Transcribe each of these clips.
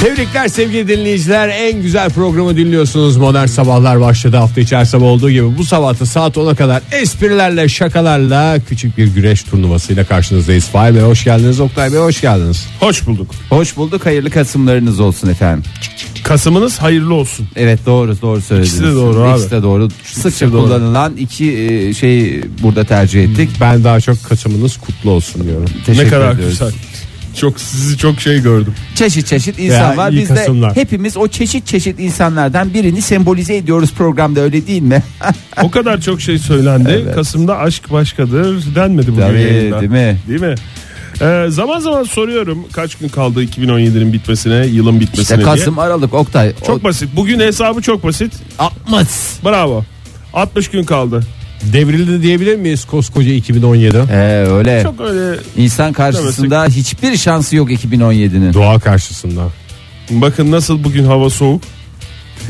Tebrikler sevgili dinleyiciler. En güzel programı dinliyorsunuz. Modern Sabahlar başladı hafta içi her sabah olduğu gibi. Bu sabahta saat 10'a kadar esprilerle, şakalarla küçük bir güreş turnuvasıyla karşınızdayız. Fahir Bey hoş geldiniz. Oktay Bey hoş geldiniz. Hoş bulduk. Hoş bulduk. Hayırlı Kasımlarınız olsun efendim. Kasımınız hayırlı olsun. Evet doğru doğru söylediniz. İkisi de doğru abi. İkisi de doğru. Sıkça doğru. kullanılan iki e, şey burada tercih ettik. Ben daha çok Kasım'ınız kutlu olsun diyorum. Teşekkür ne kadar ediyoruz. güzel. Çok sizi çok şey gördüm. Çeşit çeşit insan Ya, var. Biz de Kasımlar. hepimiz o çeşit çeşit insanlardan birini sembolize ediyoruz programda öyle değil mi? O kadar çok şey söylendi. Evet. Kasım'da aşk başkadır denmedi bugün Tabii, yayında. değil mi? Değil mi? Ee, zaman zaman soruyorum kaç gün kaldı 2017'nin bitmesine, yılın bitmesine İşte diye. Kasım Aralık Oktay. Çok basit. Bugün hesabı çok basit. 60. Bravo. 60 gün kaldı. Devrildi diyebilir miyiz koskoca 2017? Ee, öyle. Çok öyle İnsan karşısında hiçbir şansı yok 2017'nin. Doğa karşısında. bakın nasıl bugün hava soğuk.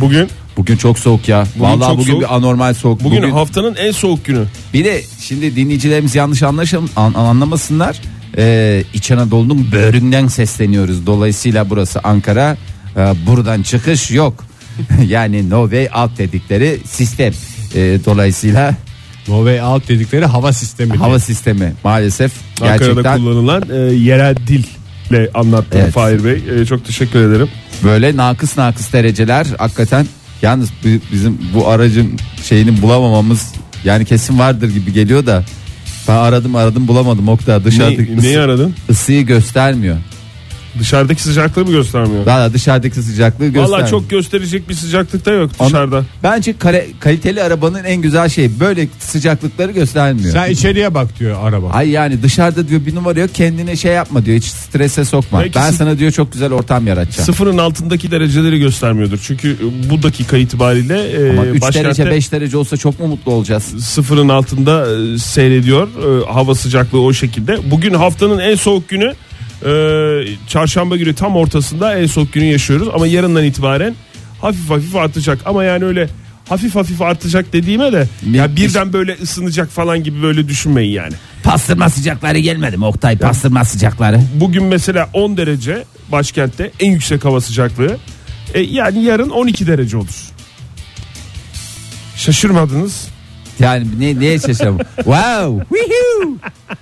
Bugün Bugün çok soğuk ya. Vallahi çok bugün soğuk. bir anormal soğuk. bugün, Bugün, haftanın en soğuk günü. bir de şimdi dinleyicilerimiz yanlış anlaşım an- anlamasınlar. Ee, İç Anadolu'nun böğründen sesleniyoruz. Dolayısıyla burası Ankara. Ee, buradan çıkış yok. yani no way out dedikleri sistem. Ee, dolayısıyla No Way Out dedikleri hava sistemi. hava sistemi maalesef Ankara'da gerçekten kullanılan e, yerel dille anlattı Evet. Fahir Bey. E, çok teşekkür ederim. böyle nakıs nakıs dereceler hakikaten yalnız bi- bizim bu aracın şeyini bulamamamız yani kesin vardır gibi geliyor da ben aradım aradım bulamadım Oktay dışarıdaki Ne, neyi aradın? ısıyı göstermiyor. Dışarıdaki sıcaklığı mı göstermiyor? Valla dışarıdaki sıcaklığı göstermiyor. Valla çok gösterecek bir sıcaklıkta yok Onu- dışarıda. Bence kare- kaliteli arabanın en güzel şeyi böyle sıcaklıkları göstermiyor. Sen içeriye bak diyor araba. Ay yani dışarıda diyor bir numara yok kendine şey yapma diyor hiç strese sokma. Belki ben sana diyor çok güzel ortam yaratacağım. Sıfırın altındaki dereceleri göstermiyordur. Çünkü bu dakika itibariyle e, Ama 3 başkentte derece 5 derece olsa çok mu mutlu olacağız? sıfırın altında e, seyrediyor e, hava sıcaklığı o şekilde. Bugün haftanın en soğuk günü e, çarşamba günü tam ortasında en soğuk günü yaşıyoruz. Ama yarından itibaren hafif hafif artacak. Ama yani öyle hafif hafif artacak dediğime de Ne- ya birden böyle ısınacak falan gibi böyle düşünmeyin yani. Pastırma sıcakları gelmedi mi Oktay pastırma sıcakları? Bugün mesela 10 derece başkentte en yüksek hava sıcaklığı. E, yani yarın 12 derece olur. Şaşırmadınız. Yani ne, neye şaşırdım? wow. Woohoo!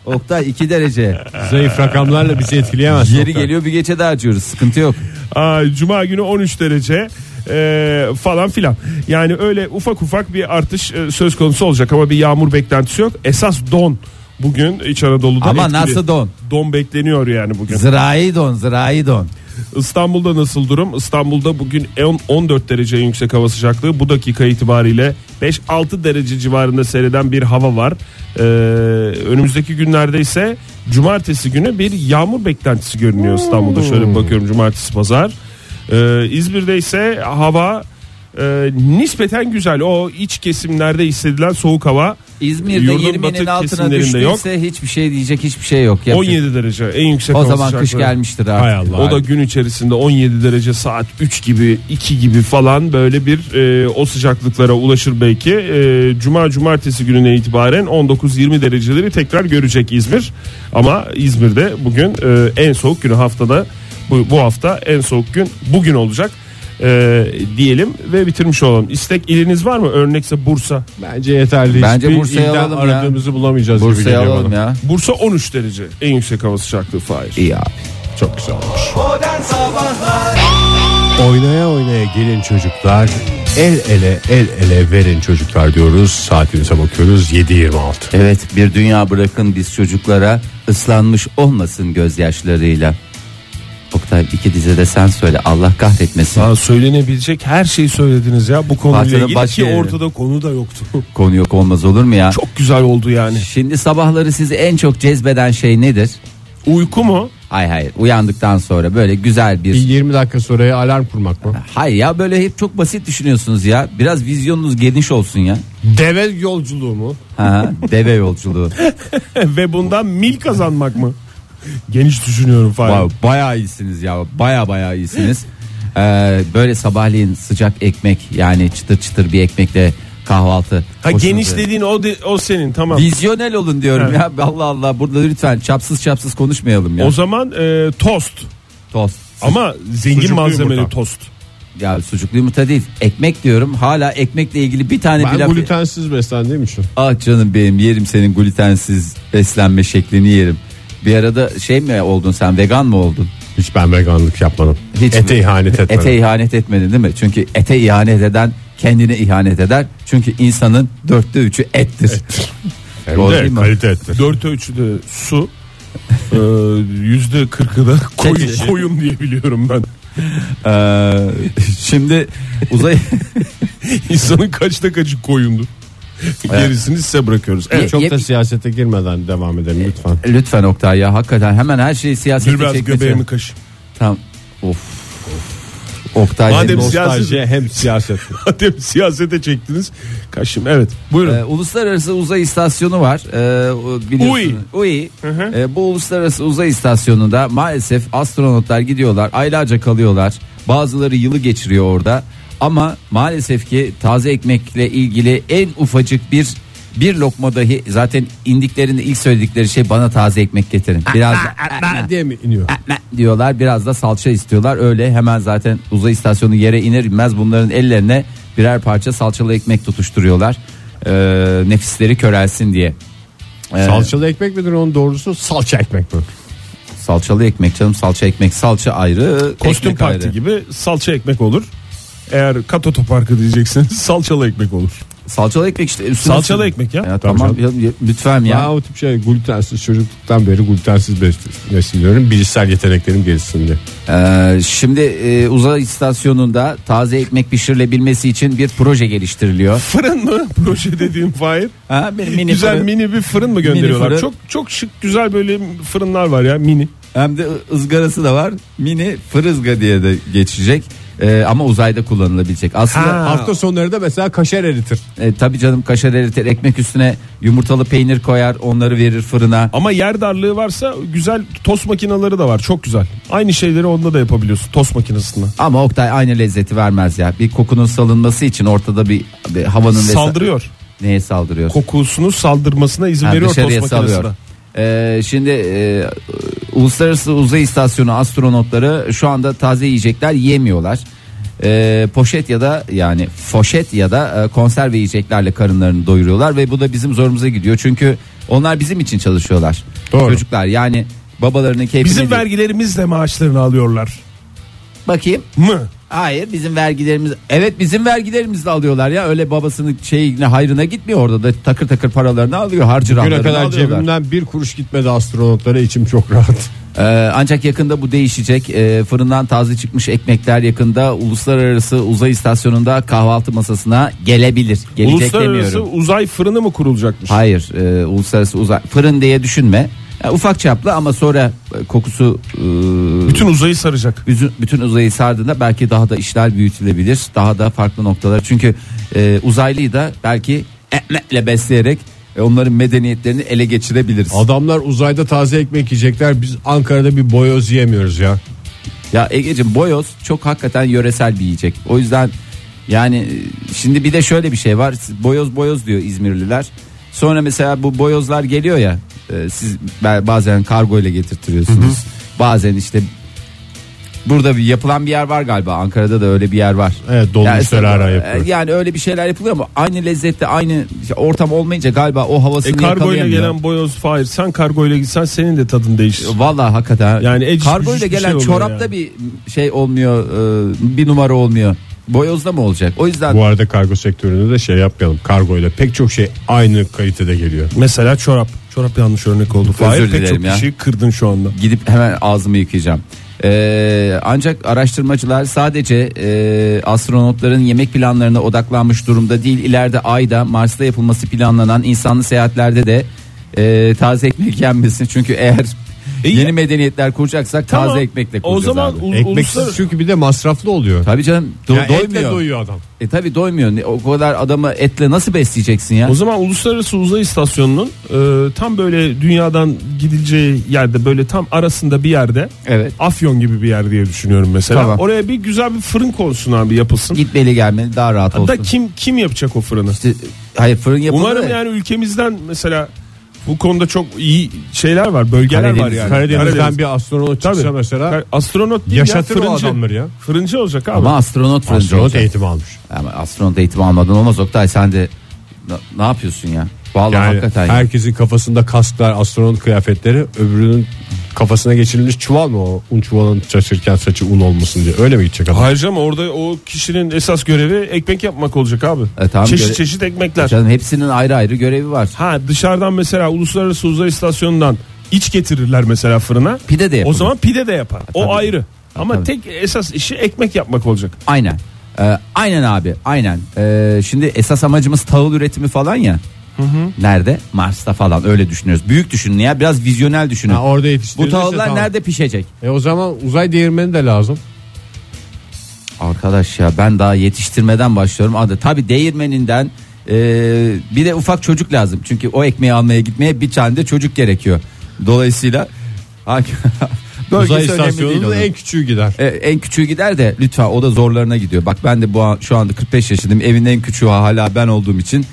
Oktay 2 derece. Zayıf rakamlarla bizi etkileyemez. Yeri Oktay. geliyor bir gece daha harcıyoruz. Sıkıntı yok. Aa, Cuma günü 13 derece e, falan filan. Yani öyle ufak ufak bir artış e, söz konusu olacak ama bir yağmur beklentisi yok. Esas don bugün İç Anadolu'da Ama etkili. nasıl don? Don bekleniyor yani bugün. Zirai don, zirai don. İstanbul'da nasıl durum? İstanbul'da bugün 10 14 derece yüksek hava sıcaklığı. Bu dakika itibariyle 5-6 derece civarında seyreden bir hava var. Ee, önümüzdeki günlerde ise cumartesi günü bir yağmur beklentisi görünüyor İstanbul'da. Şöyle bir bakıyorum cumartesi pazar. Ee, İzmir'de ise hava e, nispeten güzel. O iç kesimlerde hissedilen soğuk hava İzmir'de Yurdun 20'nin batı altına kesimlerinde yok. düştüyse hiçbir şey diyecek hiçbir şey yok. Yapacak- 17 derece en yüksek O hava zaman kış sıcaklığı. gelmiştir Hay artık. Allah. O da gün içerisinde 17 derece saat 3 gibi 2 gibi falan böyle bir e, o sıcaklıklara ulaşır belki. E, Cuma cumartesi gününe itibaren 19-20 dereceleri tekrar görecek İzmir. Ama İzmir'de bugün e, en soğuk günü haftada bu, bu hafta en soğuk gün bugün olacak. E, diyelim ve bitirmiş olalım. İstek iliniz var mı? Örnekse Bursa. Bence yeterli. Bence Hiçbir Bursa'yı ilden alalım ya. aradığımızı bulamayacağız gibi Bursa'yı geliyor alalım bana. ya. Bursa 13 derece en yüksek hava sıcaklığı Fahir. İyi abi. Çok güzel olmuş. Modern Sabahlar Oynaya oynaya gelin çocuklar. El ele el ele verin çocuklar diyoruz. Saatimize bakıyoruz 7.26. Evet bir dünya bırakın biz çocuklara ıslanmış olmasın gözyaşlarıyla. Oktay iki dize de sen söyle Allah kahretmesin. Aa, söylenebilecek her şeyi söylediniz ya bu konuyla Bahçede ilgili başka ki ortada konu da yoktu. Konu yok olmaz olur mu ya? Çok güzel oldu yani. Şimdi sabahları sizi en çok cezbeden şey nedir? Uyku mu? Hayır hayır uyandıktan sonra böyle güzel Bir bir 20 dakika sonra alarm kurmak mı? Hayır ya böyle hep çok basit düşünüyorsunuz ya. Biraz vizyonunuz geniş olsun ya. Deve yolculuğu mu? Ha, deve yolculuğu. Ve bundan mil kazanmak mı? Geniş düşünüyorum falan. Bayağı iyisiniz ya. Bayağı bayağı iyisiniz. Ee, böyle sabahleyin sıcak ekmek yani çıtır çıtır bir ekmekle kahvaltı. Ha Hoşunuza- geniş dediğin o de- o senin tamam. Vizyonel olun diyorum Evet. ya. Allah Allah burada lütfen çapsız çapsız konuşmayalım ya. O zaman e, tost. Tost. Ama zengin Sucuklu malzemeli yumurta. tost. Ya sucuklu yumurta değil. Ekmek diyorum. Hala ekmekle ilgili bir tane Ben bir laf. glutensiz beslendiğim için. Ah canım benim yerim senin glutensiz beslenme şeklini yerim. Bir arada şey mi oldun sen vegan mı oldun? Hiç ben veganlık yapmadım. Hiç Ete mi? ihanet etmedim. Ete ihanet etmedin değil mi? Çünkü ete ihanet eden kendine ihanet eder. Çünkü insanın dörtte üçü ettir. Hem Doğru de değil mi? kalite ettir. Dört ölçüde su. e, Yüzde kırkı da koyun, koyun diye biliyorum ben. Ee, şimdi uzay İnsanın kaçta kaçı koyundur. Gerisini size bırakıyoruz. Evet. Çok Yep. da siyasete girmeden devam edelim lütfen. lütfen Oktay ya hakikaten hemen her şeyi siyasete biraz çekmece. göbeğimi kaşı. Tamam. Of. Oktay Madem hem- siyaset- Nostalji hem siyaset. Madem siyasete çektiniz. Kaşım evet. Buyurun. Ee, uluslararası uzay istasyonu var. Ee, o biliyorsunuz. UI. hı. Ee, bu uluslararası uzay istasyonunda maalesef astronotlar gidiyorlar. Aylarca kalıyorlar. Bazıları yılı geçiriyor orada. Ama maalesef ki taze ekmekle ilgili en ufacık bir bir lokma dahi zaten indiklerinde ilk söyledikleri şey bana taze ekmek getirin. Biraz da diye mi iniyor? diyorlar biraz da salça istiyorlar öyle hemen zaten uzay istasyonu yere iner inmez bunların ellerine birer parça salçalı ekmek tutuşturuyorlar Ee, nefisleri körelsin diye Ee, Salçalı ekmek midir onun doğrusu? Salça ekmek mi? salçalı ekmek canım salça ekmek salça ayrı Kostüm ekmek parti ayrı. gibi salça ekmek olur. Eğer kat otoparkı diyeceksiniz salçalı ekmek olur. salçalı ekmek işte üstüne Salçalı sür- ekmek ya. Ya tamam ya, ya, lütfen Ya. ya o tip şey glutensiz çocukluktan beri glutensiz bes- besleniyorum. Bilişsel yeteneklerim gelişsin diye. Ee, şimdi e, uzay istasyonunda taze ekmek pişirilebilmesi için bir proje geliştiriliyor Fırın mı proje dediğim Fahir? ha, mini güzel fırın- mini bir fırın mı gönderiyorlar? fırın. Çok çok şık güzel böyle fırınlar var ya mini. Hem de ızgarası da var. Mini fırızga diye de geçecek. Ee, ama uzayda kullanılabilecek. Aslında Ha. Hafta sonları da mesela kaşar eritir. e, tabii canım kaşar eritir, ekmek üstüne yumurtalı peynir koyar, onları verir fırına. Ama yer darlığı varsa güzel tost makineleri de var. Çok güzel. Aynı şeyleri onda da yapabiliyorsun tost makinesinden. Ama Oktay aynı lezzeti vermez ya. Bir kokunun salınması için ortada bir, bir havanın vesa- Saldırıyor. Neye saldırıyor? Kokusunu saldırmasına izin Ha, veriyor dışarıya tost makinesi de. salıyor. Ee, şimdi e, Uluslararası Uzay İstasyonu astronotları şu anda taze yiyecekler yemiyorlar. Ee, poşet ya da yani foşet ya da e, konserve yiyeceklerle karınlarını doyuruyorlar ve bu da bizim zorumuza gidiyor. Çünkü onlar bizim için çalışıyorlar. Doğru. Çocuklar yani babalarının keyfini Bizim değil. vergilerimizle maaşlarını alıyorlar. bakayım. Mı? Hayır bizim vergilerimiz evet bizim vergilerimizle alıyorlar ya öyle babasının şeyine hayrına gitmiyor orada da takır takır paralarını alıyor harcı Güne kadar alıyorlar. cebimden bir kuruş gitmedi astronotlara içim çok rahat. Ee, ancak yakında bu değişecek. Ee, fırından taze çıkmış ekmekler yakında uluslararası uzay istasyonunda kahvaltı masasına gelebilir. Gelecek Uluslararası demiyorum. uzay fırını mı kurulacakmış? Hayır, e, uluslararası uzay fırın diye düşünme. Ya, ufak çaplı ama sonra e, kokusu e, Bütün uzayı saracak. bütün, bütün uzayı sardığında belki daha da işler büyütülebilir. Daha da farklı noktalar. Çünkü e, uzaylıyı da belki ekmekle besleyerek e, onların medeniyetlerini ele geçirebiliriz. Adamlar uzayda taze ekmek yiyecekler. Biz Ankara'da bir boyoz yiyemiyoruz ya. Ya Ege'cim boyoz çok hakikaten yöresel bir yiyecek. O yüzden yani e, şimdi bir de şöyle bir şey var. Boyoz boyoz diyor İzmirliler. Sonra mesela bu boyozlar geliyor ya. e, siz ba- bazen kargo ile getirtiyorsunuz. Bazen işte burada bir yapılan bir yer var galiba. Ankara'da da öyle bir yer var. Evet, dolmuşları yani, ara yapıyor. Yani öyle bir şeyler yapılıyor ama aynı lezzette aynı ortam olmayınca galiba o havasını E kargo ile yakalayamıyor. gelen boyoz Fahir sen kargo ile gitsen senin de tadın değişir. Vallahi hakikaten. Yani eciş kargo bücüş ile bir gelen şey oluyor çorapta yani. bir şey olmuyor, e, bir numara olmuyor. Boyozda mı olacak? O yüzden Bu arada kargo sektöründe de şey yapmayalım. Kargo ile pek çok şey aynı kalitede geliyor. Mesela çorap. Çorap yanlış örnek oldu. Fahir pek dilerim çok ya. kişiyi kırdın şu anda. gidip hemen ağzımı yıkayacağım. E, ancak araştırmacılar sadece e, astronotların yemek planlarına odaklanmış durumda değil. İleride Ay'da, Mars'ta yapılması planlanan insanlı seyahatlerde de e, taze ekmek yenmesi. Çünkü eğer E, Yeni medeniyetler kuracaksak Tamam. taze ekmekle O kuracağız zaman abi. u- Ekmeksiz uluslararası- çünkü bir de masraflı oluyor. Tabii canım do- Ya etle doymuyor. doyuyor adam. E tabi doymuyor. Ne- O kadar adamı etle nasıl besleyeceksin ya? O zaman Uluslararası Uzay İstasyonu'nun e, tam böyle dünyadan gidileceği yerde böyle tam arasında bir yerde Evet. Afyon gibi bir yer diye düşünüyorum mesela. Tamam. Oraya bir güzel bir fırın konsun abi yapılsın. Gitmeli gelmeli daha rahat olsun. Da kim kim yapacak o fırını? İşte, hayır fırın yapıldı. Umarım da- yani ülkemizden mesela bu konuda çok iyi şeyler var, bölgeler Karadeniz- var yani. Karadeniz'den Karadeniz. bir astronot çıksa Tabii. mesela astronot değil yaşatır ya, o fırıncı. adamları ya. Fırıncı olacak abi. Ama astronot fırıncı Astronot olacak. eğitimi almış. Ama astronot eğitimi almadan olmaz Oktay sen de na- ne yapıyorsun ya? Vallahi Yani hakikaten. ya. herkesin kafasında kasklar, astronot kıyafetleri, öbürünün kafasına geçirilmiş çuval mı o? Un çuvalın şaşırken saçı un olmasın diye. Öyle mi gidecek adam? Hayır canım orada o kişinin esas görevi ekmek yapmak olacak abi. E, tamam, çeşit göre- çeşit ekmekler. Canım hepsinin ayrı ayrı görevi var. Ha dışarıdan mesela Uluslararası Uzay İstasyonu'ndan iç getirirler mesela fırına. Pide de yapılır. O zaman pide de yapar. O tabii. ayrı. Ama tabii. tek esas işi ekmek yapmak olacak. Aynen. Ee, aynen abi aynen. Ee, şimdi esas amacımız tahıl üretimi falan ya. Nerede? Mars'ta falan öyle düşünüyoruz. Büyük düşünün ya biraz vizyonel düşünün. Ha, orada Bu yetiştirilirse tahıllar tamam. nerede pişecek? E o zaman uzay değirmeni de lazım. Arkadaş ya ben daha yetiştirmeden başlıyorum. Adı tabi değirmeninden e, bir de ufak çocuk lazım. Çünkü o ekmeği almaya gitmeye bir tane de çocuk gerekiyor. Dolayısıyla hangi Uzay bölgesi önemli değil istasyonunun onun. en küçüğü gider. E, en küçüğü gider de lütfen o da zorlarına gidiyor. Bak ben de bu an, şu anda 45 yaşındayım. Evin en küçüğü hala ben olduğum için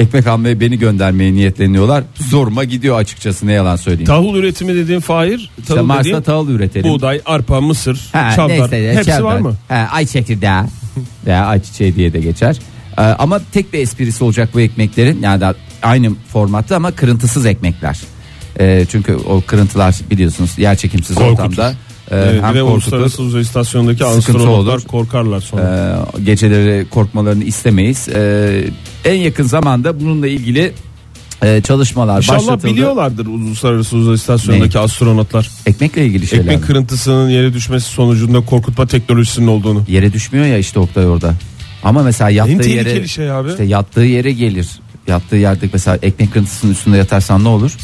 ekmek almaya beni göndermeye niyetleniyorlar. Zoruma gidiyor açıkçası ne yalan söyleyeyim. Tahıl üretimi dediğin Fahir. işte Tahıl Mars'ta dediğin tahıl üretelim. buğday, arpa, mısır, Ha, çavdar. neyse Hepsi çavdar. var mı? Ha, ay çekirdeği veya ay çiçeği diye de geçer. Ee, ama tek bir esprisi olacak bu ekmeklerin yani da aynı formatta ama kırıntısız ekmekler. Ee, çünkü o kırıntılar biliyorsunuz yer çekimsiz Korkutur. ortamda Evet, hem bir de korkutur Uluslararası Uzay İstasyonu'ndaki astronotlar korkarlar sonra. Ee, geceleri korkmalarını istemeyiz. Ee, en yakın zamanda bununla ilgili e, çalışmalar İnşallah başlatıldı. biliyorlardır Uluslararası Uzay İstasyonu'ndaki astronotlar. Ekmekle ilgili şeyler. Ekmek mi? kırıntısının yere düşmesi sonucunda korkutma teknolojisinin olduğunu. Yere düşmüyor ya işte Oktay orada. Ama mesela yattığı yere şey abi. işte yattığı yere gelir. Yattığı yerde mesela ekmek kırıntısının üstünde yatarsan ne olur?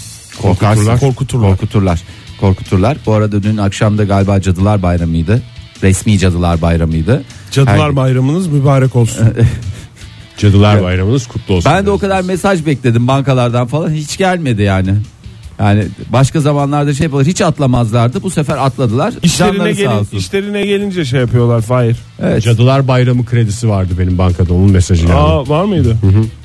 Korkarsın. Korkuturlar. Korkuturlar. Korkuturlar. Korkuturlar. Bu arada dün akşam da galiba Cadılar Bayramı'ydı. Resmi Cadılar Bayramı'ydı. Cadılar Her- Bayramınız mübarek olsun. Cadılar Bayramınız kutlu olsun. Ben de o kadar mesaj bekledim bankalardan falan hiç gelmedi yani. Yani başka zamanlarda şey yapılır hiç atlamazlardı bu sefer atladılar. İşlerine, Canları sağ gelin, olsun. işlerine gelince şey yapıyorlar Fahir. Evet. Cadılar Bayramı kredisi vardı benim bankada onun mesajı geldi. Aa var mıydı?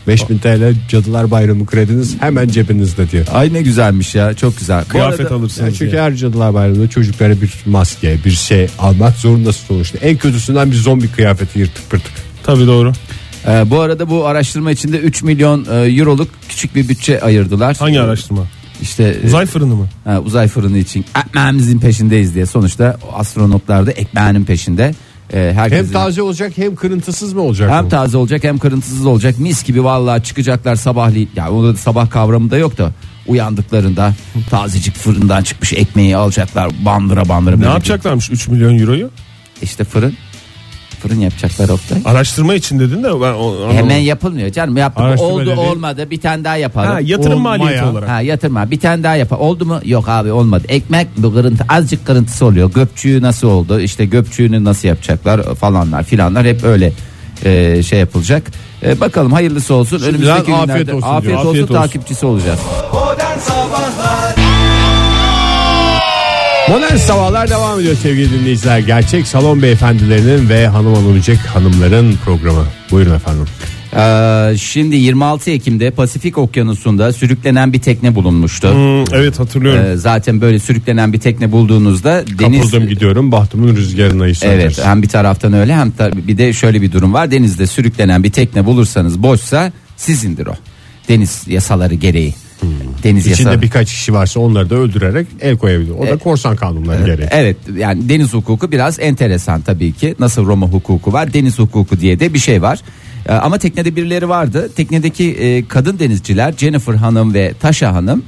5000 TL Cadılar Bayramı krediniz hemen cebinizde diyor. Ay ne güzelmiş ya çok güzel. Bu Kıyafet arada- alırsınız Yani çünkü diye. her Cadılar Bayramı'nda çocuklara bir maske, bir şey almak zorundasın sonuçta. En kötüsünden bir zombi kıyafeti yırtık pırtık. Tabii doğru. Ee, bu arada bu araştırma içinde 3 milyon e, euroluk küçük bir bütçe ayırdılar. Hangi araştırma? İşte e, Uzay fırını mı? ha, uzay fırını için ekmeğimizin peşindeyiz diye. Sonuçta astronotlar da ekmeğinin peşinde. Ee, herkesin- Hem taze olacak hem kırıntısız mı olacak? hem o? taze olacak hem kırıntısız olacak. Mis gibi vallahi çıkacaklar sabahleyin. Ya orada da sabah kavramı da yok da uyandıklarında tazecik fırından çıkmış ekmeği alacaklar bandıra bandıra. Ne yapacaklarmış 3 milyon euroyu? İşte fırın. Fırın yapacaklar Oktay. Araştırma için dedin de ben o, anlamadım. Hemen yapılmıyor canım. Yaptık. Araştırma Oldu dedi. olmadı bir tane daha yapalım. Ha, yatırım Olmaya. maliyeti olarak. Ha yatırma bir tane daha yap. Oldu mu? Yok abi olmadı. Ekmek bu kırıntı azıcık kırıntısı oluyor. Göpçüğü nasıl oldu? İşte göpçüğünü nasıl yapacaklar falanlar filanlar hep öyle e, şey yapılacak. E, bakalım hayırlısı olsun. Önümüzdeki afiyet günlerde olsun afiyet diyor. olsun, Afiyet olsun. takipçisi olacağız. Modern Sabahlar Modern Sabahlar devam ediyor sevgili dinleyiciler. Gerçek salon beyefendilerinin ve hanım hanımcık hanımların programı. Buyurun efendim. Ee, şimdi 26 Ekim'de Pasifik Okyanusu'nda sürüklenen bir tekne bulunmuştu. Hmm, evet hatırlıyorum. Ee, zaten böyle sürüklenen bir tekne bulduğunuzda deniz Kapıldım gidiyorum bahtımın rüzgarına hissedersin. Evet hem bir taraftan öyle hem tar- bir de şöyle bir durum var. Denizde sürüklenen bir tekne bulursanız boşsa sizindir o. Deniz yasaları gereği. Deniz İçinde yasaları. birkaç kişi varsa onları da öldürerek el koyabilir. O da korsan kanunları gereği. Evet yani deniz hukuku biraz enteresan tabii ki. Nasıl Roma hukuku var deniz hukuku diye de bir şey var. Ee, Ama teknede birileri vardı. Teknedeki e, kadın denizciler Jennifer Hanım ve Taşa Hanım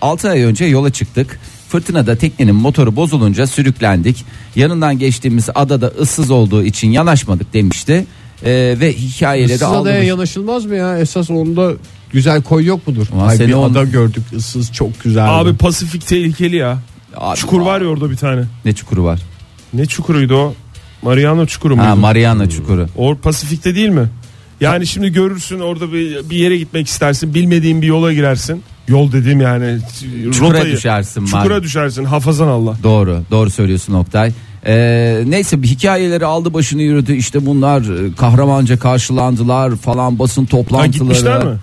6 ay önce yola çıktık. Fırtınada teknenin motoru bozulunca sürüklendik. Yanından geçtiğimiz adada ıssız olduğu için yanaşmadık demişti. E, ve hikayeleri Issız aldı. adaya yanaşılmaz mı ya? Esas onda güzel koy yok mudur? Ay seni bir on- ada gördük ıssız çok güzel. Abi Pasifik tehlikeli ya. Abi, Çukur var ya orada bir tane. Ne çukuru var? Ne çukuruydu o? Mariana çukuru muydu? Ha Mariana çukuru. o Pasifik'te değil mi? Yani şimdi görürsün orada bir, bir yere gitmek istersin. Bilmediğin bir yola girersin. Yol dediğim yani Çukura rotayı- düşersin. Çukura Mar- düşersin. Hafazan Allah. Doğru doğru söylüyorsun Oktay. Ee, neyse bir hikayeleri aldı başını yürüdü işte bunlar e, kahramanca karşılandılar falan basın Ha, toplantıları. gitmişler mi?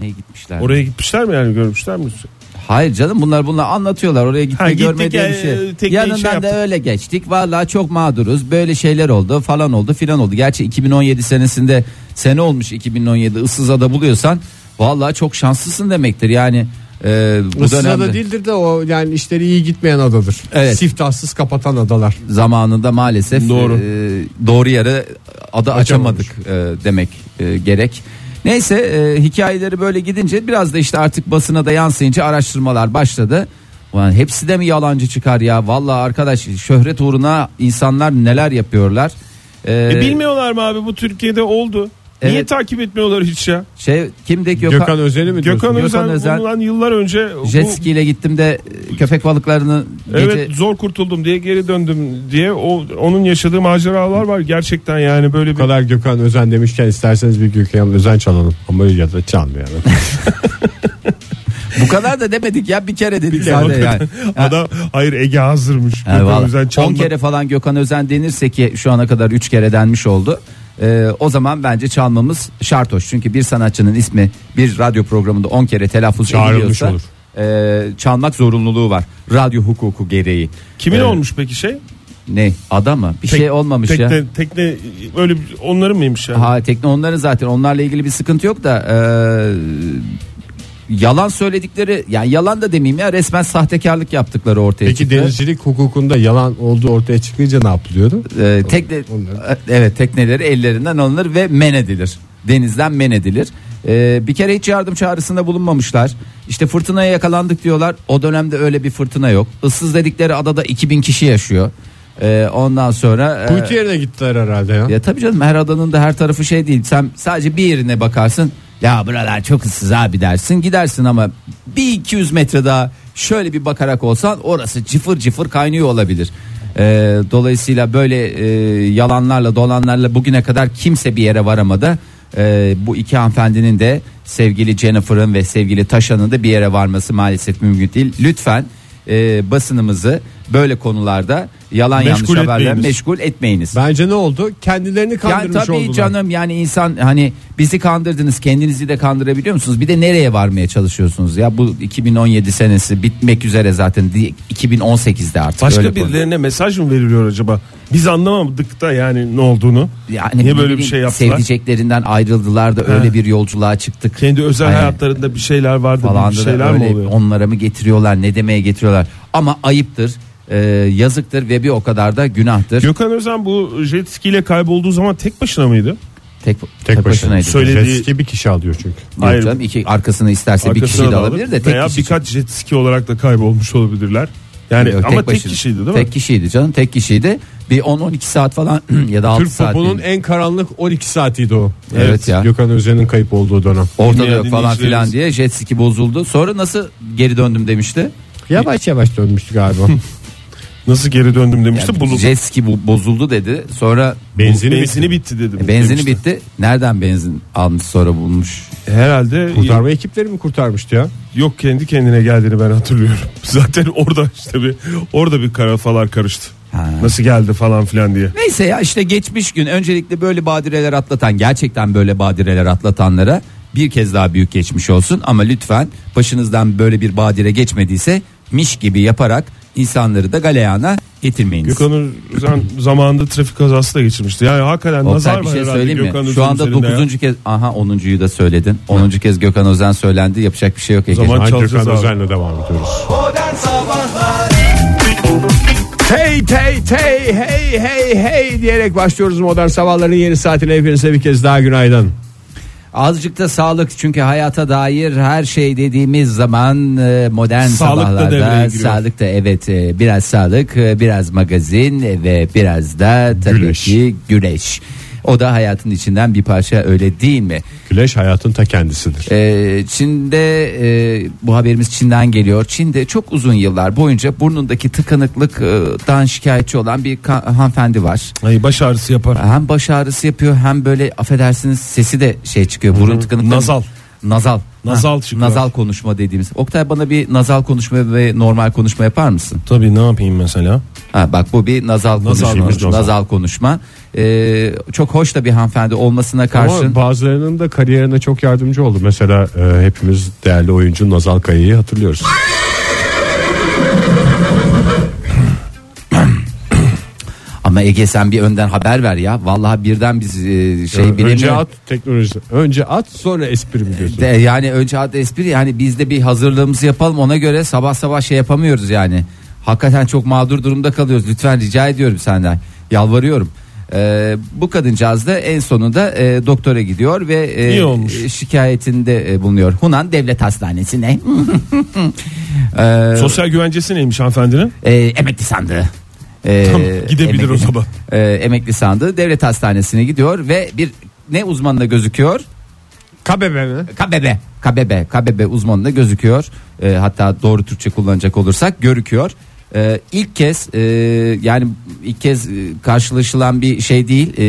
Ne gitmişler? Oraya gitmişler mi yani görmüşler mi? Hayır canım bunlar bunlar anlatıyorlar oraya gitme Ha, gittik görme diye bir şey. e, tekneyi Yanından şey da yaptık. öyle geçtik. Vallahi çok mağduruz. Böyle şeyler oldu falan oldu filan oldu. Gerçi 2017 senesinde sene olmuş 2017 ıssızada buluyorsan vallahi çok şanslısın demektir. Yani e, bu Issız dönemde ada değildir de o yani işleri iyi gitmeyen adadır. Evet. Siftahsız kapatan adalar. zamanında maalesef Doğru. e, doğru yere adı açamadık e, demek e, gerek. Neyse e, hikayeleri böyle gidince biraz da işte artık basına da yansıyınca araştırmalar başladı. Ulan hepsi de mi yalancı çıkar ya? Vallahi arkadaş şöhret uğruna insanlar neler yapıyorlar. E, E, bilmiyorlar mı abi bu Türkiye'de oldu. Niye Evet. takip etmiyorlar hiç ya? şey kimde Gökhan, Gökhan Özen'i mi diyorsun? Gökhan, Gökhan Özen- bundan yıllar önce bu- jet ski ile gittim de köpek balıklarını evet gece zor kurtuldum diye geri döndüm diye o onun yaşadığı maceralar var gerçekten yani böyle Bu bir kadar Gökhan Özen demişken isterseniz bir Gökhan Özen çalalım. Ama ya da çalmayalım. bu kadar da demedik ya bir kere dedik kere sadece yani. adam hayır Ege hazırmış. Yani Gökhan Özen 10 çalma- kere falan Gökhan Özen denirse ki şu ana kadar 3 kere denmiş oldu. Ee, o zaman bence çalmamız şart hoş. Çünkü bir sanatçının ismi bir radyo programında 10 kere telaffuz Çağrılmış ediliyorsa olur. e, çalmak zorunluluğu var. Radyo hukuku gereği. Kimin Ee, olmuş peki şey? Ne? Ada mı? Bir Tek- şey olmamış tekne, ya. Tekne öyle bir- onların mıymış yani? Ha tekne onların zaten onlarla ilgili bir sıkıntı yok da e, yalan söyledikleri yani yalan da demeyeyim ya resmen sahtekarlık yaptıkları ortaya Peki çıktı. denizcilik hukukunda yalan olduğu ortaya çıkınca ne yapılıyordu? Ee, tekne Onları- evet tekneleri ellerinden alınır ve men edilir. Denizden men edilir. Ee, bir kere hiç yardım çağrısında bulunmamışlar. İşte fırtınaya yakalandık diyorlar. O dönemde öyle bir fırtına yok. Issız dedikleri adada 2000 kişi yaşıyor. Ee, ondan sonra e, Kuytu yerine gittiler herhalde ya. ya tabii canım her adanın da her tarafı şey değil. Sen sadece bir yerine bakarsın. Ya buralar çok ıssız abi dersin. Gidersin ama bir 200 metre daha şöyle bir bakarak olsan orası cıfır cıfır kaynıyor olabilir. Ee, dolayısıyla böyle e, yalanlarla dolanlarla bugüne kadar kimse bir yere varamadı. Ee, bu iki hanımefendinin de sevgili Jennifer'ın ve sevgili Taşan'ın da bir yere varması maalesef mümkün değil. Lütfen e, basınımızı böyle konularda yalan Meşgul yanlış haberler etmeyiniz. meşgul etmeyiniz. Bence ne oldu? Kendilerini Yani kandırmış tabii oldular. canım yani insan hani bizi kandırdınız kendinizi de kandırabiliyor musunuz? Bir de nereye varmaya çalışıyorsunuz ya bu 2017 senesi bitmek üzere zaten Di- 2018'de artık Başka öyle konu. birilerine mesaj mı veriliyor acaba? Biz anlamadık da yani ne olduğunu. yani Niye böyle bir şey yaptılar? Sevdiceklerinden ayrıldılar da öyle bir yolculuğa çıktık. Kendi özel Aynen. hayatlarında bir şeyler vardı. falan Bir şeyler mi oluyor? onlara mı getiriyorlar ne demeye getiriyorlar ama ayıptır e, yazıktır ve bir o kadar da günahtır. Gökhan Özen bu jet ski ile kaybolduğu zaman tek başına mıydı? tek, Tek başına. başınaydı. Söylediği- Jet ski bir kişi alıyor çünkü. Yok Hayır. canım, iki arkasını isterse bir Arkasına kişi de alabilir de tek veya kişi. birkaç jet ski olarak da kaybolmuş olabilirler. Yani Yok, ama tek, başına. kişiydi değil mi? Tek kişiydi canım tek kişiydi. Bir 10-12 saat falan ya da 6 Türk saat. popunun değil. en karanlık 12 saatiydi o. Evet ya. Gökhan Özen'in kayıp olduğu dönem. Ortada Dinleyen yok falan filan diye jet ski bozuldu. Sonra nasıl geri döndüm demişti. Yavaş yavaş dönmüştü galiba. Nasıl geri döndüm demişti. Yani Bulu- jet ski bu- bozuldu dedi. Sonra Benzini, benzini bitti. dedim. e, benzini demişti. bitti. Nereden benzin almış sonra bulmuş. Herhalde Kurtarma ekipleri mi kurtarmıştı ya? yok kendi kendine geldiğini ben hatırlıyorum. Zaten orada işte bir orada bir karafalar karıştı. Ha. Nasıl geldi falan filan diye. Neyse ya işte geçmiş gün öncelikle böyle badireler atlatan gerçekten böyle badireler atlatanlara bir kez daha büyük geçmiş olsun ama lütfen başınızdan böyle bir badire geçmediyse miş gibi yaparak insanları da galeyana getirmeyiniz. Gökhan Özen zamanında trafik kazası da geçirmişti. Yani hakikaten nazar Oktay bir var şey herhalde söyleyeyim mi? Gökhan Şu anda üzerinde ya. 9. kez aha 10.yu da söyledin. 10. kez Gökhan Özen söylendi. Yapacak bir şey yok. Ege. zaman- Ay, Gökhan abi. Özen'le devam ediyoruz. Hey hey hey hey hey hey diyerek başlıyoruz modern sabahların yeni saatine hepinize bir kez daha günaydın. Azıcık da sağlık çünkü hayata dair her şey dediğimiz zaman e, modern Sağlık da sabahlarda giriyor. sağlık da evet e, biraz sağlık e, biraz magazin ve biraz da tabii Güneş. ki güneş. O da hayatın içinden bir parça öyle değil mi? Güneş hayatın ta kendisidir. Ee, Çin'de e, bu haberimiz Çin'den geliyor. Çin'de çok uzun yıllar boyunca burnundaki tıkanıklıktan şikayetçi olan bir hanımefendi var. Ay baş ağrısı yapar. Hem baş ağrısı yapıyor hem böyle affedersiniz sesi de şey çıkıyor. Burun tıkanıklığı. Nazal. Nazal. Nazal Ha, çıkıyor. Nazal konuşma dediğimiz. Oktay bana bir nazal konuşma ve normal konuşma yapar mısın? Tabii ne yapayım mesela? Ha bak bu bir nazal, Nazal, konuşma. nazal. Konuşma. Ee, çok hoş da bir hanımefendi olmasına karşın. Ama bazılarının da kariyerine çok yardımcı oldu. Mesela e, hepimiz değerli oyuncu Nazal Kaya'yı hatırlıyoruz. Ama Ege sen bir önden haber ver ya. Vallahi birden biz e, şey Önce bilemiyorum. at teknolojisi. Önce at sonra espri mi diyorsun? De, yani önce adı espri yani biz de bir hazırlığımızı yapalım ona göre sabah sabah şey yapamıyoruz yani. Hakikaten çok mağdur durumda kalıyoruz. Lütfen rica ediyorum senden. Yalvarıyorum. Ee, bu kadıncağız da en sonunda e, doktora gidiyor ve e, e, şikayetinde e, bulunuyor. Hunan Devlet Hastanesi'ne. Ee, Sosyal güvencesi neymiş hanımefendinin? e, emekli sandığı. E, Tamam, gidebilir o zaman. E, emekli sandığı devlet hastanesine gidiyor ve bir ne uzmanına gözüküyor? KBB mi? KBB, KBB, KBB uzmanında gözüküyor. E, hatta doğru Türkçe kullanacak olursak görüküyor. E, ilk kez e, yani ilk kez e, karşılaşılan bir şey değil. E,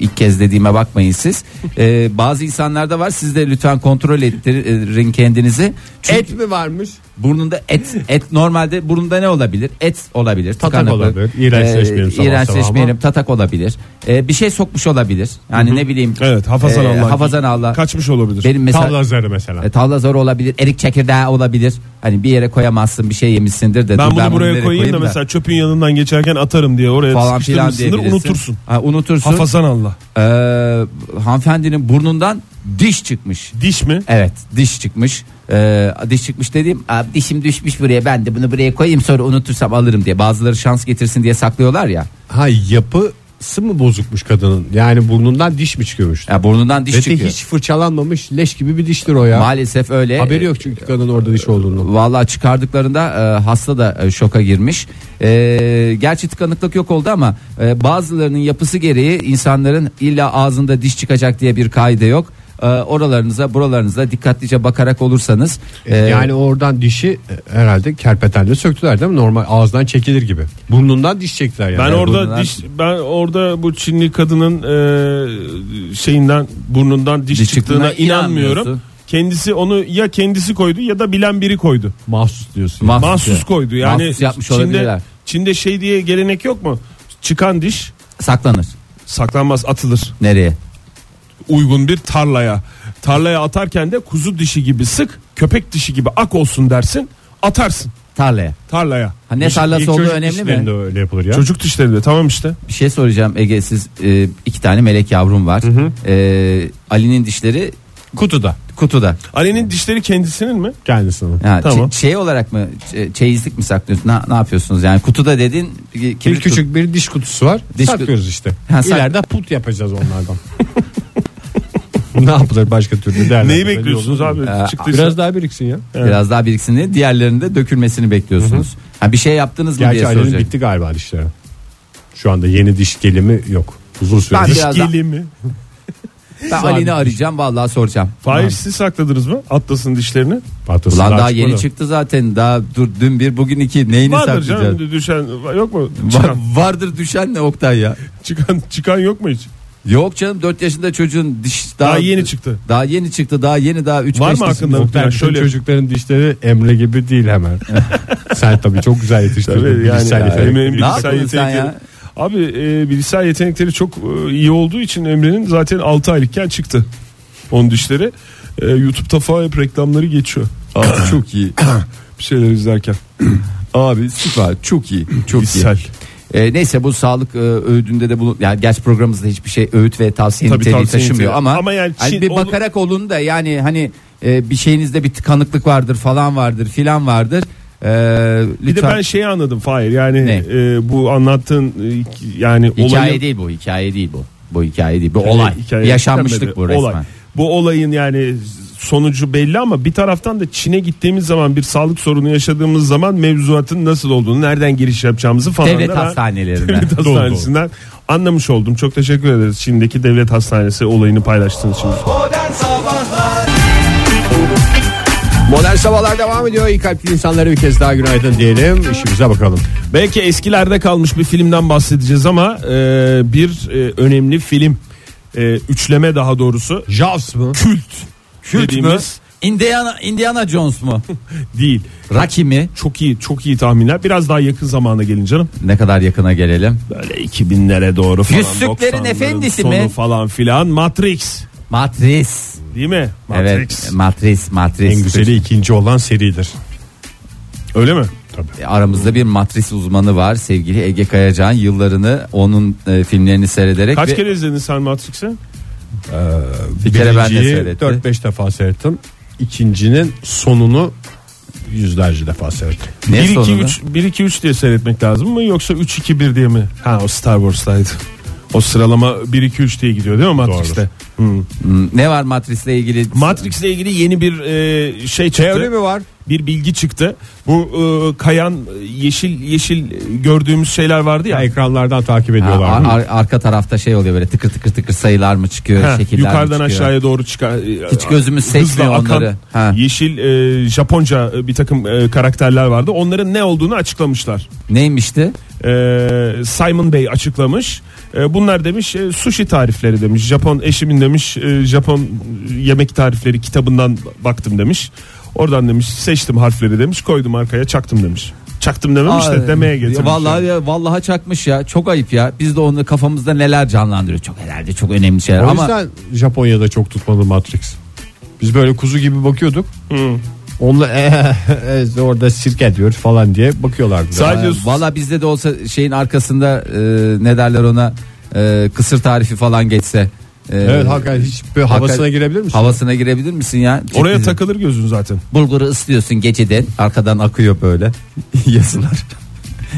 ilk kez dediğime bakmayın siz. E, bazı insanlarda var. Siz de lütfen kontrol ettirin kendinizi. Çünkü Et mi varmış? Burnunda et et normalde burnunda ne olabilir? Et olabilir. Tatak tıkanıklık. olabilir. İğrençleşmeyelim sabah iğrençleşmeyelim. Tatak olabilir. E, bir şey sokmuş olabilir. Yani ne bileyim. Evet hafazan e, Allah. Hafazan Allah. Kaçmış olabilir. Benim mesela Tavla zarı mesela. e, tavla zarı olabilir, erik çekirdeği olabilir. Hani bir yere koyamazsın, bir şey yemişsindir de. ben bunu buraya nereye koyayım da mesela çöpün yanından geçerken atarım diye oraya falan filan diyebilirsin. unutursun. Ha, unutursun. Hafazan Allah. Ee, hanımefendinin burnundan diş çıkmış. Diş mi? Evet diş çıkmış. Ee, diş çıkmış dediğim "Abi dişim düşmüş buraya ben de bunu buraya koyayım sonra unutursam alırım diye. Bazıları şans getirsin diye saklıyorlar ya. Ha yapısı mı bozukmuş kadının? Yani burnundan diş mi çıkıyormuş? ya burnundan diş Ve de çıkıyor. hiç fırçalanmamış leş gibi bir diştir o ya. Maalesef öyle. Haberi yok çünkü kadın orada diş olduğunu. Vallahi çıkardıklarında e, hasta da e, şoka girmiş. E, gerçi tıkanıklık yok oldu ama e, bazılarının yapısı gereği insanların illa ağzında diş çıkacak diye bir kaide yok. E, oralarınıza buralarınıza dikkatlice bakarak olursanız e, yani oradan dişi e, herhalde kerpetenle söktüler değil mi? Normal ağızdan çekilir gibi. Burnundan diş çektiler yani. Ben Yani orada burnundan- diş ben orada bu Çinli kadının e, şeyinden burnundan diş, Diş çıktığına inanmıyorum. Kendisi onu ya kendisi koydu ya da bilen biri koydu. mahsus diyorsun. Mahsus Mahsus ya. koydu. Yani Mahsus yapmış Çin'de, olabilirler. Çin'de şey diye gelenek yok mu? Çıkan diş saklanır. saklanmaz atılır. Nereye? Uygun bir tarlaya. Tarlaya atarken de kuzu dişi gibi sık, köpek dişi gibi ak olsun dersin. Atarsın Tarlaya. tarlaya. Ha, ne tarlası İlk olduğu çocuk önemli dişlerinde mi? öyle yapılır ya. Çocuk dişleri de tamam işte. Bir şey soracağım Ege siz e, iki tane melek yavrum var. E, Ali'nin dişleri Kutuda kutuda. Ali'nin dişleri kendisinin mi? kendisinin. Ha, Tamam. çe- şey olarak mı ç- çeyizlik mi saklıyorsun? Ne, ne yapıyorsunuz? Yani kutuda dedin Bir kibrit küçük bir diş kutusu var. Diş saklıyoruz işte. Ha, sak- İleride put yapacağız onlardan. ne yapılır başka türlü derler. Neyi bekliyorsunuz abi? Ee, Çıktıysa. Biraz daha biriksin ya. tut- biraz daha biriksin diye diğerlerinde dökülmesini bekliyorsunuz. Ha bir şey yaptınız mı diye Gerçi Ali'nin soracak. bitti galiba dişleri. Şu anda yeni diş gelimi yok. Uzun süre. Ben diş biraz daha- Gelimi. Ben Ali'ni arayacağım vallahi soracağım. Fahir siz sakladınız mı? Atlas'ın dişlerini. patlasın Ulan daha çıkmadı. yeni çıktı zaten. Daha dur dün bir bugün iki. Neyini Vardır saklayacaksın? canım düşen yok mu? Var- Çıkan, vardır düşen ne Oktay ya? çıkan, çıkan yok mu hiç? Yok canım 4 yaşında çocuğun diş daha, Daha yeni çıktı. Daha yeni çıktı. Daha yeni daha 3 Var mı hakkında? Yani bütün şöyle- çocukların dişleri Emre gibi değil hemen. Sen tabii çok güzel yetiştirdin. Tabii yani bilişsel ya, yetenekleri. Emre'nin sen yetenekleri. ya? Abi e, bilişsel yetenekleri çok e, iyi olduğu için Emre'nin zaten 6 aylıkken çıktı. Onun dişleri. E, YouTube'da falan hep reklamları geçiyor. Abi çok iyi. Bir şeyler izlerken. Abi süper çok iyi. Çok iyi. Ee, neyse bu sağlık e, öğüdünde de bunu yani gerçi programımızda hiçbir şey öğüt ve tavsiye Tabii niteliği tavsiye taşımıyor niteliği. ama, Ama yani hani Çin- bir bakarak olun da yani hani e, bir şeyinizde bir tıkanıklık vardır falan vardır filan vardır. Ee, Bir de ben şeyi anladım Fahir yani e, bu anlattığın e, yani hikaye olayın değil bu hikaye değil bu. Bu hikaye değil bu olay. hikaye- Yaşanmışlık bu Olay. resmen. Bu olayın yani sonucu belli ama bir taraftan da Çin'e gittiğimiz zaman bir sağlık sorunu yaşadığımız zaman mevzuatın nasıl olduğunu, nereden giriş yapacağımızı falan Devlet da ben hastanelerinden. Devlet hastanesinden anlamış oldum. Çok teşekkür ederiz Çin'deki devlet hastanesi olayını paylaştığınız için. Modern Sabahlar Modern Sabahlar devam ediyor. İyi kalpli insanlara bir kez daha günaydın diyelim. İşimize bakalım. Belki eskilerde kalmış bir filmden bahsedeceğiz ama e, bir e, önemli film e, üçleme daha doğrusu Jaws mı? kült, Kült mü? dediğimiz Indiana, Indiana Jones mu? değil. Rocky mi? Çok iyi çok iyi tahminler. Biraz daha yakın zamana gelin canım. Ne kadar yakına gelelim? Böyle 2000'lere doğru falan. Yüzüklerin 90'ların Efendisi sonu mi? falan filan. Matrix. Matrix. Değil mi? Matrix. Evet, Matrix, Matrix. En güzeli ikinci olan seridir. Öyle mi? E, Aramızda bir Matrix uzmanı var sevgili Ege Kayacan. Yıllarını onun e, filmlerini seyrederek Kaç ve kere izledin sen Matrix'i? Bir kere ben de seyrettim. 4-5 defa seyrettim. İkincinin sonunu yüzlerce defa seyrettim. Ne 1 2 sonunda? 3 1 2 3 diye seyretmek lazım mı yoksa 3 2 1 diye mi? Ha o Star Wars'taydı. O sıralama 1 2 3 diye gidiyor değil mi Matrix'te? Hmm. Hmm, Ne var Matrix'le ilgili? Matrix'le ilgili yeni bir e, şey çıktı. Teori mi var? Bir bilgi çıktı. Bu e, kayan yeşil yeşil gördüğümüz şeyler vardı ya. Ya ekranlardan takip Ha, ediyorlar. ar- mı? ar- arka tarafta şey oluyor böyle tıkır tıkır tıkır sayılar mı çıkıyor, Ha, şekiller mi yukarıdan çıkıyor? aşağıya doğru çıkar. Hiç gözümüz seçmiyor akan onları. Ha. Yeşil e, Japonca e, bir takım e, karakterler vardı. Onların ne olduğunu açıklamışlar. Neymişti? E, Simon Bey açıklamış. E, bunlar demiş e, sushi tarifleri demiş. Japon eşimin demiş e, Japon yemek tarifleri kitabından baktım demiş. Oradan demiş seçtim harfleri demiş koydum arkaya çaktım demiş. Çaktım dememiş Aa, de demeye getirmiş. Vallahi yani. ya, vallahi çakmış ya. Çok ayıp ya. Biz de onu kafamızda neler canlandırıyor. Çok herhalde çok önemli şeyler O ama yüzden Japonya'da çok tutmadı Matrix. Biz böyle kuzu gibi bakıyorduk. Onunla "Ee, e, orada sirke diyor falan diye bakıyorlardı. Sadece Ee, Valla bizde de olsa şeyin arkasında e, ne derler ona e, kısır tarifi falan geçse. E, Evet hakikaten hiç böyle hakikaten- havasına girebilir misin? Havasına girebilir misin ya? oraya Ciddi- takılır gözün zaten. Bulguru ıslıyorsun geceden arkadan akıyor böyle yazılar.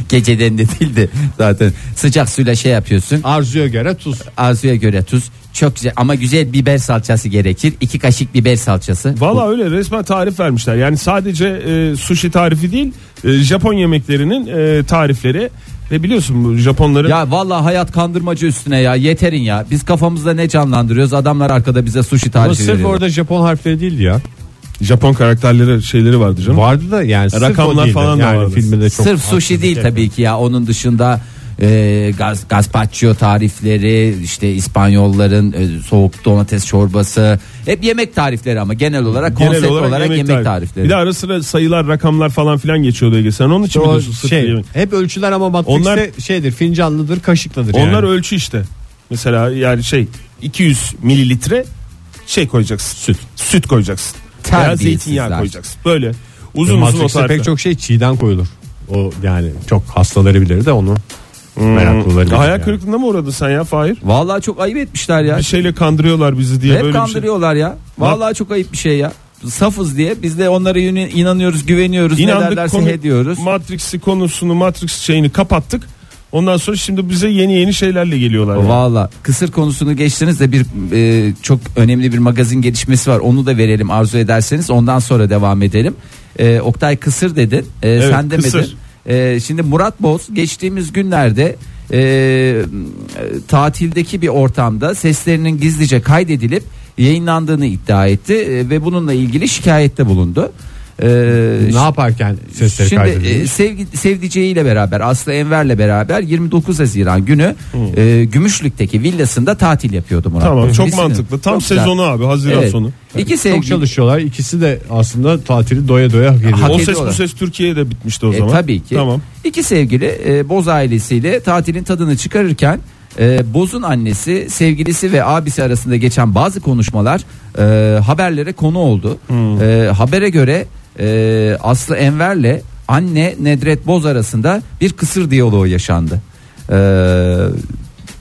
geceden de değil de zaten sıcak suyla şey yapıyorsun. Arzuya göre tuz. Arzuya göre tuz. Çok güzel ama güzel biber salçası gerekir. İki kaşık biber salçası. Valla öyle resmen tarif vermişler. Yani sadece e, sushi tarifi değil, e, Japon yemeklerinin e, tarifleri ve biliyorsun bu Japonların Ya vallahi hayat kandırmacı üstüne ya yeterin ya. Biz kafamızda ne canlandırıyoruz? Adamlar arkada bize sushi Ama tarifi sırf veriyor. orada Japon harfleri değildi ya. Japon karakterleri şeyleri vardı canım. Vardı da yani sırf Rakamlar değildi. falan da yani vardı. filmde çok Sırf sushi değil tabii ki ya. Onun dışında e, gaz, gazpacho tarifleri, işte İspanyolların e, soğuk domates çorbası, hep yemek tarifleri ama genel olarak Genel konsept olarak, yemek, tarifi. tarifleri. Bir de ara sıra sayılar, rakamlar falan filan geçiyordu Ege. Sen onun için O biliyorsun sırf şey, yemek. hep ölçüler ama Matrix'te Onlar- şeydir fincanlıdır kaşıklıdır Onlar yani. ölçü işte. Mesela yani şey 200 mililitre şey koyacaksın. Süt. Süt koyacaksın. Veya zeytinyağı koyacaksın. Böyle uzun uzun o pek çok şey çiğden koyulur. O yani çok hastaları bilir de onu. Bilir Hayal yani. kırıklığına mı uğradın sen ya Fahir? Vallahi çok ayıp etmişler ya. Bir şeyle kandırıyorlar bizi diye hep böyle şey. kandırıyorlar ya. Vallahi çok ayıp bir şey ya. Safız diye biz de onlara inanıyoruz, güveniyoruz. ne İnandık derlerse konu. Matrix'i konusunu Matrix şeyini kapattık. Ondan sonra şimdi bize yeni yeni şeylerle geliyorlar. yani. Valla kısır konusunu geçtiniz de bir e, çok önemli bir magazin gelişmesi var. Onu da verelim arzu ederseniz. Ondan sonra devam edelim. E, Oktay kısır dedin. E, Evet, sen demedin. kısır. E, şimdi Murat Boz geçtiğimiz günlerde e, tatildeki bir ortamda seslerinin gizlice kaydedilip yayınlandığını iddia etti e, ve bununla ilgili şikayette bulundu. E, Ne yaparken sesleri Şimdi e, kaydedilmiş? sevgi, sevdiceğiyle beraber Aslı Enver'le beraber 29 Haziran günü e, Gümüşlük'teki villasında tatil yapıyordu Murat. Tamam çok Birisinin- mantıklı. Tam Çok güzel. sezonu abi Haziran Evet. sonu. İki Çok sevgili çalışıyorlar. İkisi de aslında tatili doya doya hak ediyor. Hak o ses bu ses Türkiye'de bitmişti o E, zaman. tabii ki. Tamam. İki sevgili e, Boz ailesiyle tatilin tadını çıkarırken e, Boz'un annesi, sevgilisi ve abisi arasında geçen bazı konuşmalar e, haberlere konu oldu. Hmm. E, habere göre e, Aslı Enver'le anne Nedret Boz arasında bir kısır diyaloğu yaşandı. E,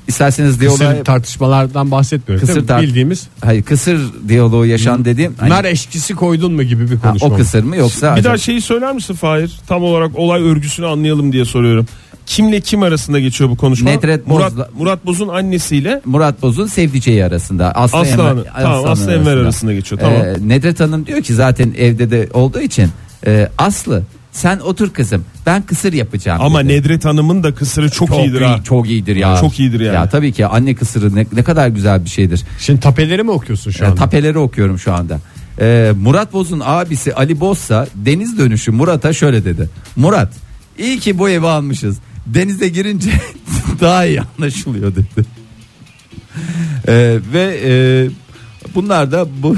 isterseniz diyaloğu Kısır tartışmalardan bahsetmiyoruz. Kısır tar- Bildiğimiz hayır kısır diyaloğu yaşandı dediğim hani- nar eşkisi koydun mu gibi bir ha, konuşma. o kısır mı yoksa Bir acaba- daha şeyi söyler misin Fahir? Tam olarak olay örgüsünü anlayalım diye soruyorum. Kimle kim arasında geçiyor bu konuşma? Nedret Murat, Boz'la- Murat Boz'un annesiyle Murat Boz'un sevdiceği arasında. Aslı, Aslı Enver, Hanım. Tamam, Aslı Enver arasında geçiyor, tamam. Ee, Nedret Hanım diyor ki zaten evde de olduğu için e, Aslı sen otur kızım ben kısır yapacağım. ama dedi. Nedret Hanım'ın da kısırı çok, çok iyidir iyi, ha. çok iyidir ya. Çok iyidir yani. Ya tabii ki anne kısırı ne, ne kadar güzel bir şeydir. Şimdi tapeleri mi okuyorsun şu Ya, anda? tapeleri okuyorum şu anda. Ee, Murat Boz'un abisi Ali Bozsa deniz dönüşü Murat'a şöyle dedi. Murat iyi ki bu evi almışız. Denize girince daha iyi anlaşılıyor dedi. Ee, ve e, bunlar da bu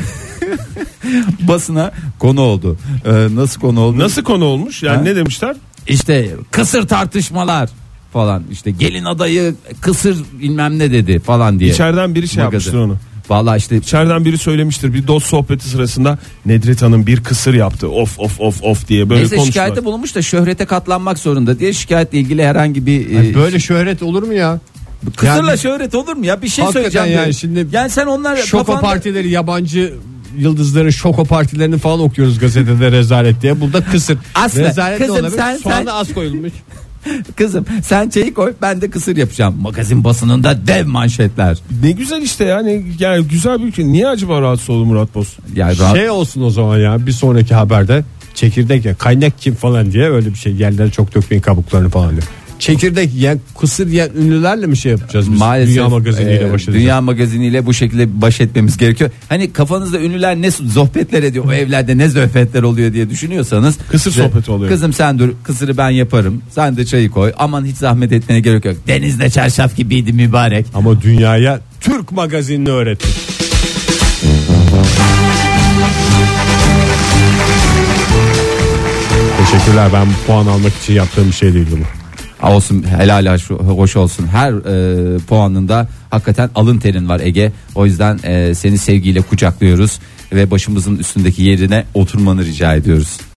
basına konu oldu. Ee, nasıl konu oldu? Nasıl konu olmuş? Yani Ha? ne demişler? İşte kısır tartışmalar falan işte gelin adayı kısır bilmem ne dedi falan diye. İçeriden biri şey Magazin. yapmıştır onu. Vallahi işte İçeriden biri söylemiştir bir dost sohbeti sırasında Nedret Hanım bir kısır yaptı of of of of diye böyle Neyse konuştular. şikayette bulunmuş da şöhrete katlanmak zorunda diye şikayetle ilgili herhangi bir Yani e, böyle şöhret olur mu ya? kısırla yani- şöhret olur mu ya bir şey Hakikaten söyleyeceğim. yani de. şimdi yani sen onlar Şoko kafanda- partileri yabancı yıldızların şoko partilerini falan okuyoruz gazetede rezalet diye. Burada kısır. Aslı, rezalet ne kızım olabilir? sen- Soğanı sen- az koyulmuş. kızım sen çayı koy ben de kısır yapacağım. Magazin basınında dev manşetler. Ne güzel işte yani, yani güzel bir ülke. Niye acaba rahatsız oldu Murat Boz? Yani rahat- Şey olsun o zaman ya bir sonraki haberde çekirdek ya kaynak kim falan diye öyle bir şey yerlere çok dökmeyin kabuklarını falan diye. Çekirdek yiyen kısır yiyen ünlülerle mi şey yapacağız biz? Maalesef Dünya magaziniyle e, baş edeceğiz. Dünya magaziniyle bu şekilde baş etmemiz gerekiyor. Hani kafanızda ünlüler ne sohbetler ediyor o evlerde ne sohbetler oluyor diye düşünüyorsanız. Kısır işte, sohbeti oluyor. Kızım sen dur kısırı ben yaparım. Sen de çayı koy. Aman hiç zahmet etmene gerek yok. Denizde çarşaf gibiydi mübarek. Ama dünyaya Türk magazinini öğretin. Teşekkürler ben puan almak için yaptığım bir şey değildi bu. Olsun helal hoş olsun. Her e, puanında hakikaten alın terin var Ege. O yüzden e, seni sevgiyle kucaklıyoruz ve başımızın üstündeki yerine oturmanı rica ediyoruz.